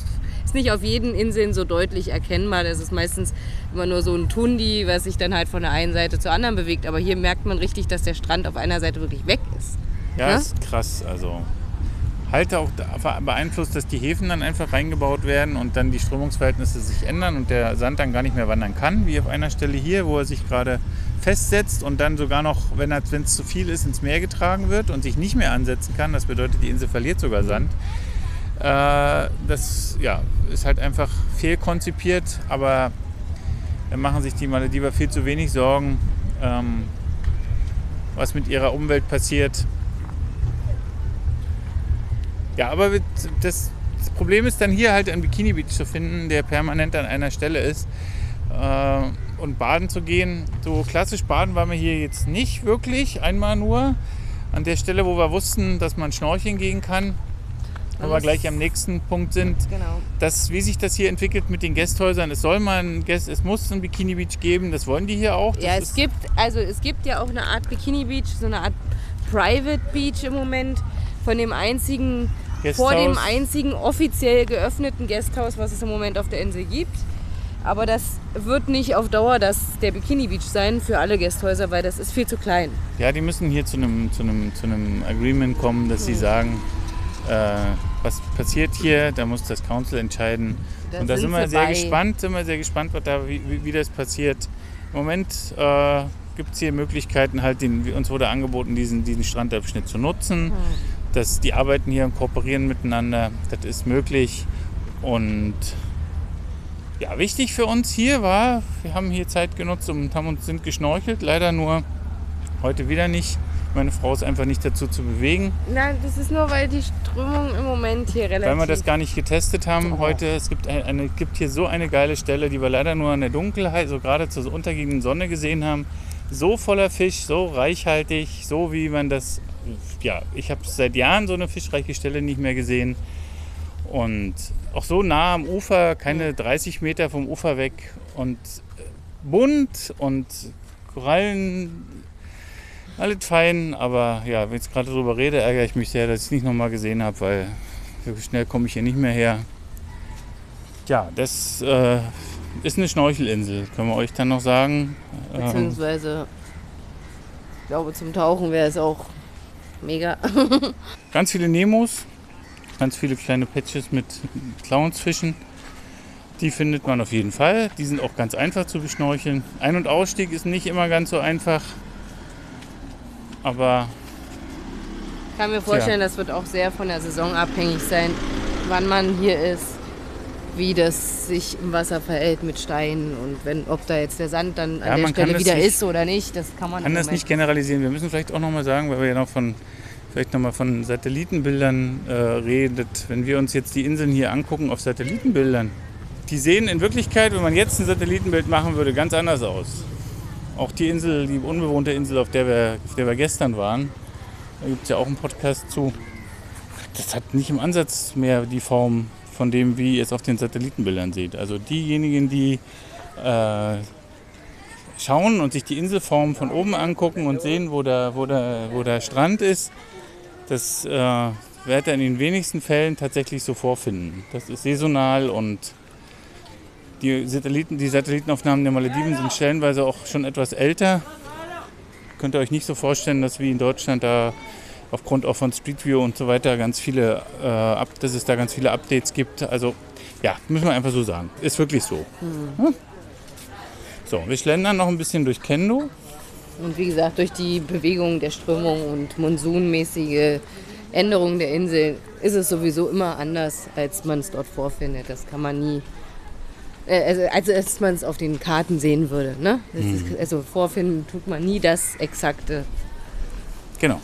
ist nicht auf jeden Inseln so deutlich erkennbar. Das ist meistens immer nur so ein Tundi, was sich dann halt von der einen Seite zur anderen bewegt. Aber hier merkt man richtig, dass der Strand auf einer Seite wirklich weg ist. Ja, Ne? ist krass. Also halte auch beeinflusst, dass die Häfen dann einfach reingebaut werden und dann die Strömungsverhältnisse sich ändern und der Sand dann gar nicht mehr wandern kann, wie auf einer Stelle hier, wo er sich gerade festsetzt und dann sogar noch, wenn es zu viel ist, ins Meer getragen wird und sich nicht mehr ansetzen kann. Das bedeutet, die Insel verliert sogar Sand. Äh, das ja, ist halt einfach fehlkonzipiert, aber da machen sich die Malediver viel zu wenig Sorgen, ähm, was mit ihrer Umwelt passiert. Ja, aber das, das Problem ist dann hier halt einen Bikini Beach zu finden, der permanent an einer Stelle ist. Äh, und baden zu gehen. So klassisch baden waren wir hier jetzt nicht wirklich, einmal nur. An der Stelle, wo wir wussten, dass man schnorcheln gehen kann. Wo wir gleich am nächsten Punkt sind. Genau. Das, wie sich das hier entwickelt mit den Gästhäusern, es soll mal ein Guest, es muss ein Bikini Beach geben, das wollen die hier auch. Das Ja, es gibt, also es gibt ja auch eine Art Bikini Beach, so eine Art Private Beach im Moment von dem einzigen, vor dem Gästhaus. einzigen offiziell geöffneten Gasthaus, was es im Moment auf der Insel gibt. Aber das wird nicht auf Dauer das der Bikini Beach sein für alle Gästhäuser, weil das ist viel zu klein. Ja, die müssen hier zu einem, zu einem, zu einem Agreement kommen, dass sie sagen, äh, was passiert hier, da muss das Council entscheiden. Da Und da sind sind wir sehr bei. gespannt, sind wir sehr gespannt, was da, wie, wie, das passiert. Im Moment äh, gibt es hier Möglichkeiten, halt den, uns wurde angeboten, diesen, diesen Strandabschnitt zu nutzen. Hm. dass die arbeiten hier und kooperieren miteinander. Das ist möglich. Und ja, wichtig für uns hier war, wir haben hier Zeit genutzt und haben uns sind geschnorchelt. Leider nur heute wieder nicht. Meine Frau ist einfach nicht dazu zu bewegen, Nein, das ist nur, weil die Strömung im Moment hier relativ... weil wir das gar nicht getestet haben Oh. heute. Es gibt, eine, eine, gibt hier so eine geile Stelle, die wir leider nur in der Dunkelheit, so gerade zur untergehenden Sonne gesehen haben. So voller Fisch, so reichhaltig, so wie man das. Ja, ich habe seit Jahren so eine fischreiche Stelle nicht mehr gesehen. Und auch so nah am Ufer, keine 30 Meter vom Ufer weg. Und äh, bunt und Korallen, alles fein. Aber ja, wenn ich jetzt gerade darüber rede, ärgere ich mich sehr, dass ich es nicht nochmal gesehen habe, weil so schnell komme ich hier nicht mehr her. Ja, das äh, ist eine Schnorchelinsel, können wir euch dann noch sagen. Ähm, Beziehungsweise, ich glaube, zum Tauchen wäre es auch mega. <laughs> ganz viele Nemos, ganz viele kleine Patches mit Clownsfischen. Die findet man auf jeden Fall. Die sind auch ganz einfach zu beschnorcheln. Ein- und Ausstieg ist nicht immer ganz so einfach. Aber Ich kann mir vorstellen, das wird auch sehr von der Saison abhängig sein, wann man hier ist, wie das sich im Wasser verhält mit Steinen und wenn, ob da jetzt der Sand dann Ja, an der man kann Stelle wieder nicht- ist oder nicht, das kann man kann das nicht generalisieren. Wir müssen vielleicht auch nochmal sagen, weil wir ja noch von vielleicht noch mal von Satellitenbildern äh, redet. Wenn wir uns jetzt die Inseln hier angucken auf Satellitenbildern, die sehen in Wirklichkeit, wenn man jetzt ein Satellitenbild machen würde, ganz anders aus. Auch die Insel, die unbewohnte Insel, auf der wir, auf der wir gestern waren, da gibt es ja auch einen Podcast zu. Das hat nicht im Ansatz mehr die Form von dem, wie ihr es auf den Satellitenbildern seht. Also diejenigen, die äh, schauen und sich die Inselform von oben angucken und sehen, wo der, wo der, wo der Strand ist, das äh, wird er in den wenigsten Fällen tatsächlich so vorfinden. Das ist saisonal und die, Satelliten, die Satellitenaufnahmen der Malediven sind stellenweise auch schon etwas älter. Könnt ihr euch nicht so vorstellen, dass wie in Deutschland da aufgrund auch von Street View und so weiter ganz viele, äh, dass es da ganz viele Updates gibt. Also ja, müssen wir einfach so sagen. Ist wirklich so. Hm? So, wir schlendern noch ein bisschen durch Kendo. Und wie gesagt, durch die Bewegung der Strömung und monsunmäßige Änderungen der Insel ist es sowieso immer anders, als man es dort vorfindet. Das kann man nie, äh, also, als man es auf den Karten sehen würde. Ne? Das ist, also vorfinden tut man nie das Exakte. Genau.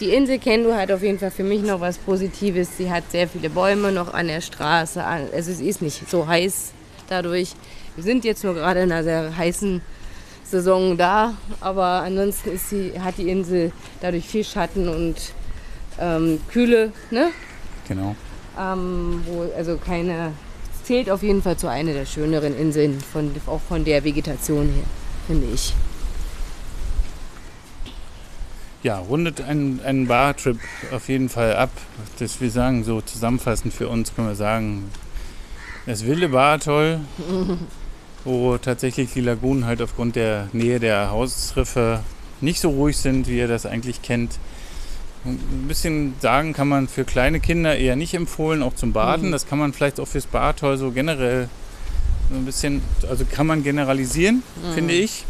Die Insel Kendo hat auf jeden Fall für mich noch was Positives. Sie hat sehr viele Bäume noch an der Straße. Also sie ist nicht so heiß dadurch. Wir sind jetzt nur gerade in einer sehr heißen Saison da, aber ansonsten ist sie, hat die Insel dadurch viel Schatten und ähm, Kühle, ne? Genau. ähm, wo also keine zählt auf jeden Fall zu einer der schöneren Inseln, von, auch von der Vegetation her, finde ich. Ja, rundet einen, einen Bartrip auf jeden Fall ab. Das wir sagen, so zusammenfassend für uns können wir sagen, das wilde Bar toll, <laughs> wo tatsächlich die Lagunen halt aufgrund der Nähe der Hausriffe nicht so ruhig sind, wie ihr das eigentlich kennt. Ein bisschen sagen kann man für kleine Kinder eher nicht empfohlen, auch zum Baden. Mhm. Das kann man vielleicht auch fürs Badtoll so generell so ein bisschen, also kann man generalisieren, finde ich.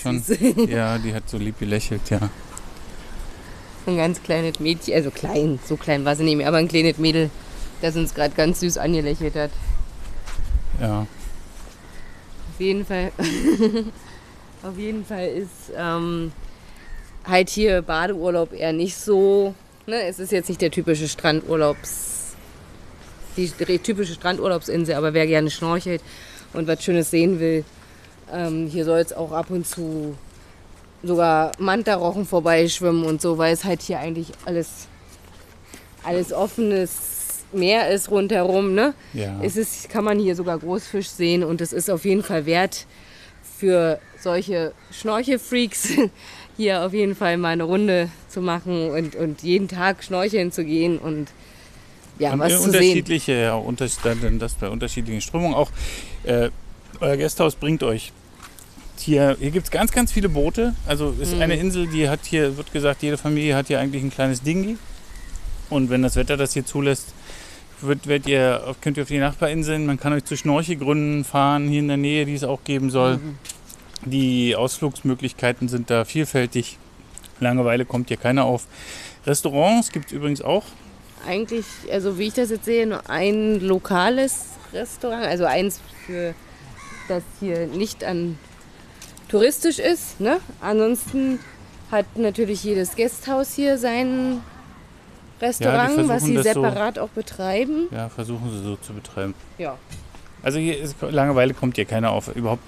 Schon, ja, die hat so lieb gelächelt, ja. Ein ganz kleines Mädchen, also klein, so klein war sie nicht mehr, aber ein kleines Mädel, das uns gerade ganz süß angelächelt hat. Ja, Auf jeden Fall, <laughs> auf jeden Fall ist ähm, halt hier Badeurlaub eher nicht so. Ne? Es ist jetzt nicht der typische Strandurlaubs, die typische Strandurlaubsinsel, aber wer gerne schnorchelt und was Schönes sehen will, ähm, hier soll es auch ab und zu sogar Mantarochen vorbeischwimmen und so, weil es halt hier eigentlich alles, alles offenes Meer ist rundherum. Ne? ja. Es ist, kann man hier sogar Großfisch sehen und es ist auf jeden Fall wert für solche Schnorchelfreaks hier auf jeden Fall mal eine Runde zu machen und, und jeden Tag schnorcheln zu gehen und ja, Und was äh, zu sehen. unterschiedliche, ja, unters- dann das bei unterschiedlichen Strömungen auch. Äh, euer Gasthaus bringt euch hier, hier gibt es ganz, ganz viele Boote. Also ist Mhm. eine Insel, die hat hier, wird gesagt, jede Familie hat hier eigentlich ein kleines Dingi. Und wenn das Wetter das hier zulässt, wird, werdet ihr, könnt ihr auf die Nachbarinseln, man kann euch zu Schnorchelgründen fahren, hier in der Nähe, die es auch geben soll. Mhm. Die Ausflugsmöglichkeiten sind da vielfältig. Langeweile kommt hier keiner auf. Restaurants gibt es übrigens auch. Eigentlich, also wie ich das jetzt sehe, nur ein lokales Restaurant, also eins für das hier nicht an touristisch ist. Ne? Ansonsten hat natürlich jedes Gasthaus hier sein Restaurant, versuchen was sie das so- separat auch betreiben. Ja, versuchen sie so zu betreiben. Ja. Also hier ist Langeweile kommt hier keiner auf. Überhaupt.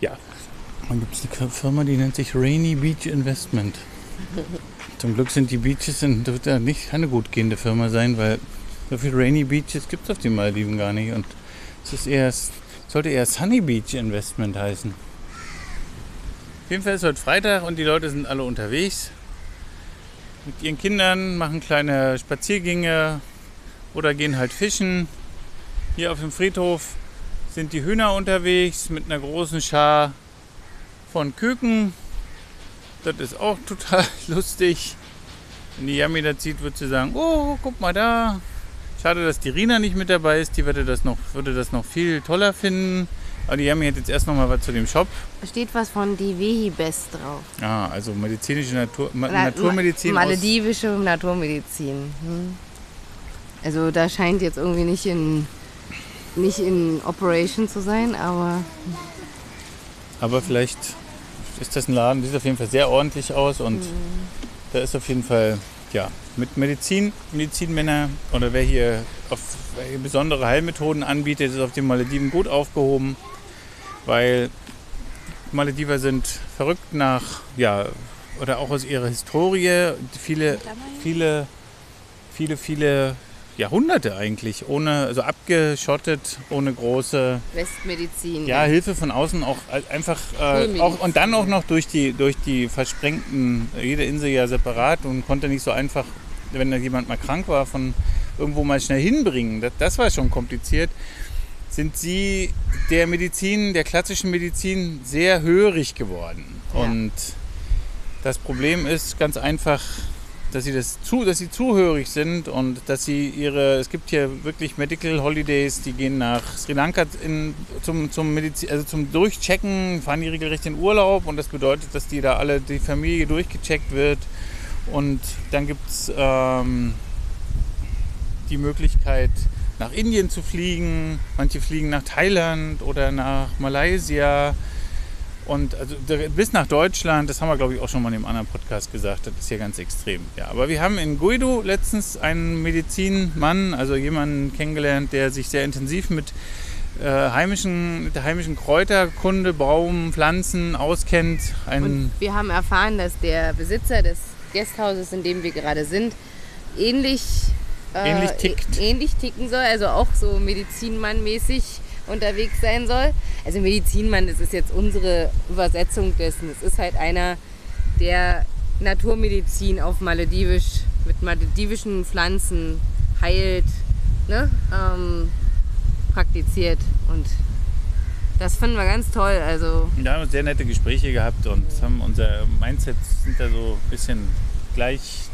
Ja. Dann gibt es eine Firma, die nennt sich Rainy Beach Investment. Zum Glück sind die Beaches in, ja nicht keine gut gehende Firma sein, weil so viele Rainy Beaches gibt es auf den Malediven gar nicht. Und es ist eher, sollte eher Sunny Beach Investment heißen. Auf jeden Fall ist heute Freitag und die Leute sind alle unterwegs. Mit ihren Kindern machen kleine Spaziergänge oder gehen halt fischen. Hier auf dem Friedhof sind die Hühner unterwegs mit einer großen Schar von Küken. Das ist auch <laughs> total lustig. Wenn die Yami das sieht, wird sie sagen, oh, guck mal da. Schade, dass die Rina nicht mit dabei ist. Die würde das noch, würde das noch viel toller finden. Aber die Yami hat jetzt erst noch mal was zu dem Shop. Da steht was von Divehi Best drauf. Ah, also medizinische Natur, Ma Na- Naturmedizin. Maledivische Naturmedizin. Hm. Also da scheint jetzt irgendwie nicht in, nicht in Operation zu sein, aber aber vielleicht ist das ein Laden, sieht auf jeden Fall sehr ordentlich aus und da ist auf jeden Fall, ja, mit Medizin, Medizinmänner oder wer hier auf wer hier besondere Heilmethoden anbietet, ist auf den Malediven gut aufgehoben, weil Malediver sind verrückt nach, ja, oder auch aus ihrer Historie, viele, viele, viele, viele Jahrhunderte eigentlich, ohne, also abgeschottet, ohne große Westmedizin. ja, Hilfe von außen auch einfach äh, auch und dann auch noch durch die durch die versprengten jede Insel ja separat und konnte nicht so einfach, wenn da jemand mal krank war, von irgendwo mal schnell hinbringen. Das, das war schon kompliziert. Sind sie der Medizin, der klassischen Medizin sehr hörig geworden. Ja. Und das Problem ist ganz einfach, dass sie das zu, dass sie zuhörig sind und dass sie ihre, es gibt hier wirklich Medical Holidays, die gehen nach Sri Lanka in, zum, zum Medizin, also zum Durchchecken, fahren die regelrecht in Urlaub und das bedeutet, dass die da alle, die Familie durchgecheckt wird und dann gibt es ähm, die Möglichkeit nach Indien zu fliegen, manche fliegen nach Thailand oder nach Malaysia und also bis nach Deutschland, das haben wir glaube ich auch schon mal in einem anderen Podcast gesagt, das ist hier ganz extrem. Ja, aber wir haben in Guido letztens einen Medizinmann, also jemanden kennengelernt, der sich sehr intensiv mit äh, heimischen, mit der heimischen Kräuterkunde, Baum, Pflanzen auskennt. Ein, Und wir haben erfahren, dass der Besitzer des Gasthauses, in dem wir gerade sind, ähnlich äh, Ähnlich tickt. ähnlich ticken soll, also auch so Medizinmann-mäßig unterwegs sein soll. Also Medizinmann, das ist jetzt unsere Übersetzung dessen. Es ist halt einer, der Naturmedizin auf Maledivisch, mit maledivischen Pflanzen heilt, ne? ähm, praktiziert. Und das finden wir ganz toll. Also Da haben wir sehr nette Gespräche gehabt und haben unser Mindset sind da so ein bisschen gleich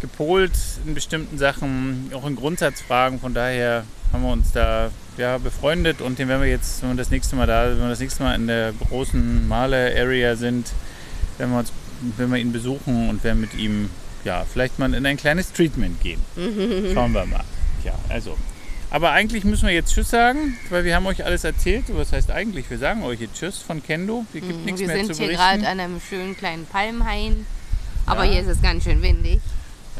gepolt in bestimmten Sachen, auch in Grundsatzfragen. Von daher haben wir uns da ja, befreundet und den werden wir jetzt, wenn wir das nächste Mal da, wenn wir das nächste Mal in der großen Maler-Area sind, werden wir, uns, werden wir ihn besuchen und werden mit ihm ja, vielleicht mal in ein kleines Treatment gehen. Schauen wir mal. Ja, also. Aber eigentlich müssen wir jetzt Tschüss sagen, weil wir haben euch alles erzählt. Was heißt eigentlich? Wir sagen euch jetzt Tschüss von Kendo. Es gibt nichts wir mehr sind zu hier berichten. gerade an einem schönen kleinen Palmhain. Aber Ja. hier ist es ganz schön windig.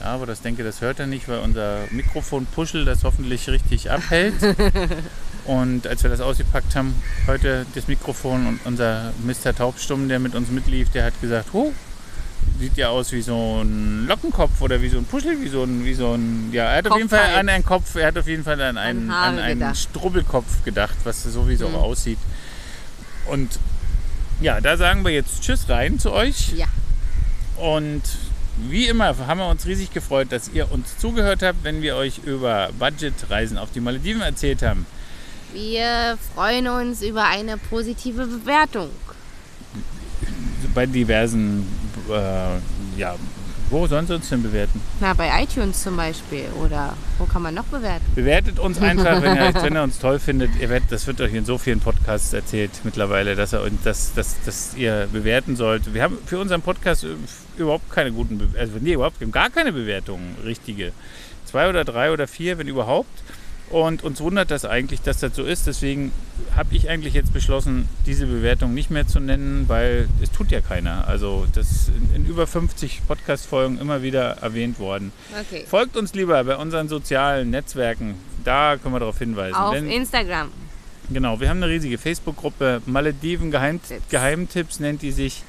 Ja, aber das denke, das hört er nicht, weil unser Mikrofonpuschel das hoffentlich richtig abhält. <laughs> und als wir das ausgepackt haben, heute das Mikrofon und unser Mr. Taubstumm, der mit uns mitlief, der hat gesagt, oh, sieht ja aus wie so ein Lockenkopf oder wie so ein Puschel, wie so ein, wie so ein, ja, er hat auf jeden Kopf Fall halt. an einen Kopf, er hat auf jeden Fall an einen, An an einen gedacht. Strubbelkopf gedacht, was so wie so Mhm. aussieht. Und ja, da sagen wir jetzt Tschüss rein zu euch. Ja. Und wie immer haben wir uns riesig gefreut, dass ihr uns zugehört habt, wenn wir euch über Budgetreisen auf die Malediven erzählt haben. Wir freuen uns über eine positive Bewertung. Bei diversen, äh, ja, wo sollen sie uns denn bewerten? Na, bei iTunes zum Beispiel. Oder wo kann man noch bewerten? Bewertet uns einfach, wenn ihr, <laughs> wenn ihr uns toll findet. Ihr werdet, das wird euch in so vielen Podcasts erzählt mittlerweile, dass, uns- dass, dass, dass ihr bewerten sollt. Wir haben für unseren Podcast äh, überhaupt keine guten, Be also nee, überhaupt gar keine Bewertungen, richtige. Zwei oder drei oder vier, wenn überhaupt. Und uns wundert das eigentlich, dass das so ist. Deswegen habe ich eigentlich jetzt beschlossen, diese Bewertung nicht mehr zu nennen, weil es tut ja keiner. Also das ist in, in über 50 Podcast-Folgen immer wieder erwähnt worden. Okay. Folgt uns lieber bei unseren sozialen Netzwerken. Da können wir darauf hinweisen. Auf Denn, Instagram. genau, wir haben eine riesige Facebook-Gruppe. Malediven Geheim Tipps. Geheimtipps nennt die sich.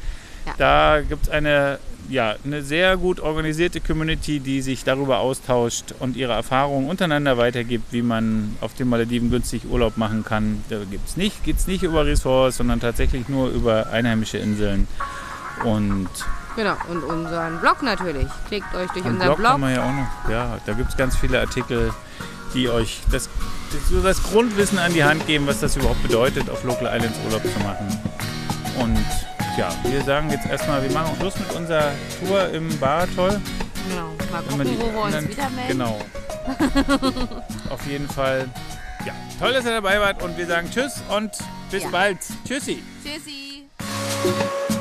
Ja. Da gibt es eine, ja, eine sehr gut organisierte Community, die sich darüber austauscht und ihre Erfahrungen untereinander weitergibt, wie man auf den Malediven günstig Urlaub machen kann. Da gibt's nicht, geht es nicht über Ressorts, sondern tatsächlich nur über einheimische Inseln. Und Genau. Und unseren Blog natürlich. Klickt euch durch unseren Blog, Blog. haben wir ja auch noch. Ja, da gibt es ganz viele Artikel, die euch das, das, das Grundwissen an die Hand geben, was das überhaupt bedeutet, auf Local Islands Urlaub zu machen. Und ja, wir sagen jetzt erstmal, wir machen Schluss mit unserer Tour im Baratoll. Genau. Mal gucken, wo wir uns wieder melden. Genau. <laughs> auf jeden Fall. Ja, toll, dass ihr dabei wart und wir sagen Tschüss und bis Ja. bald. Tschüssi. Tschüssi.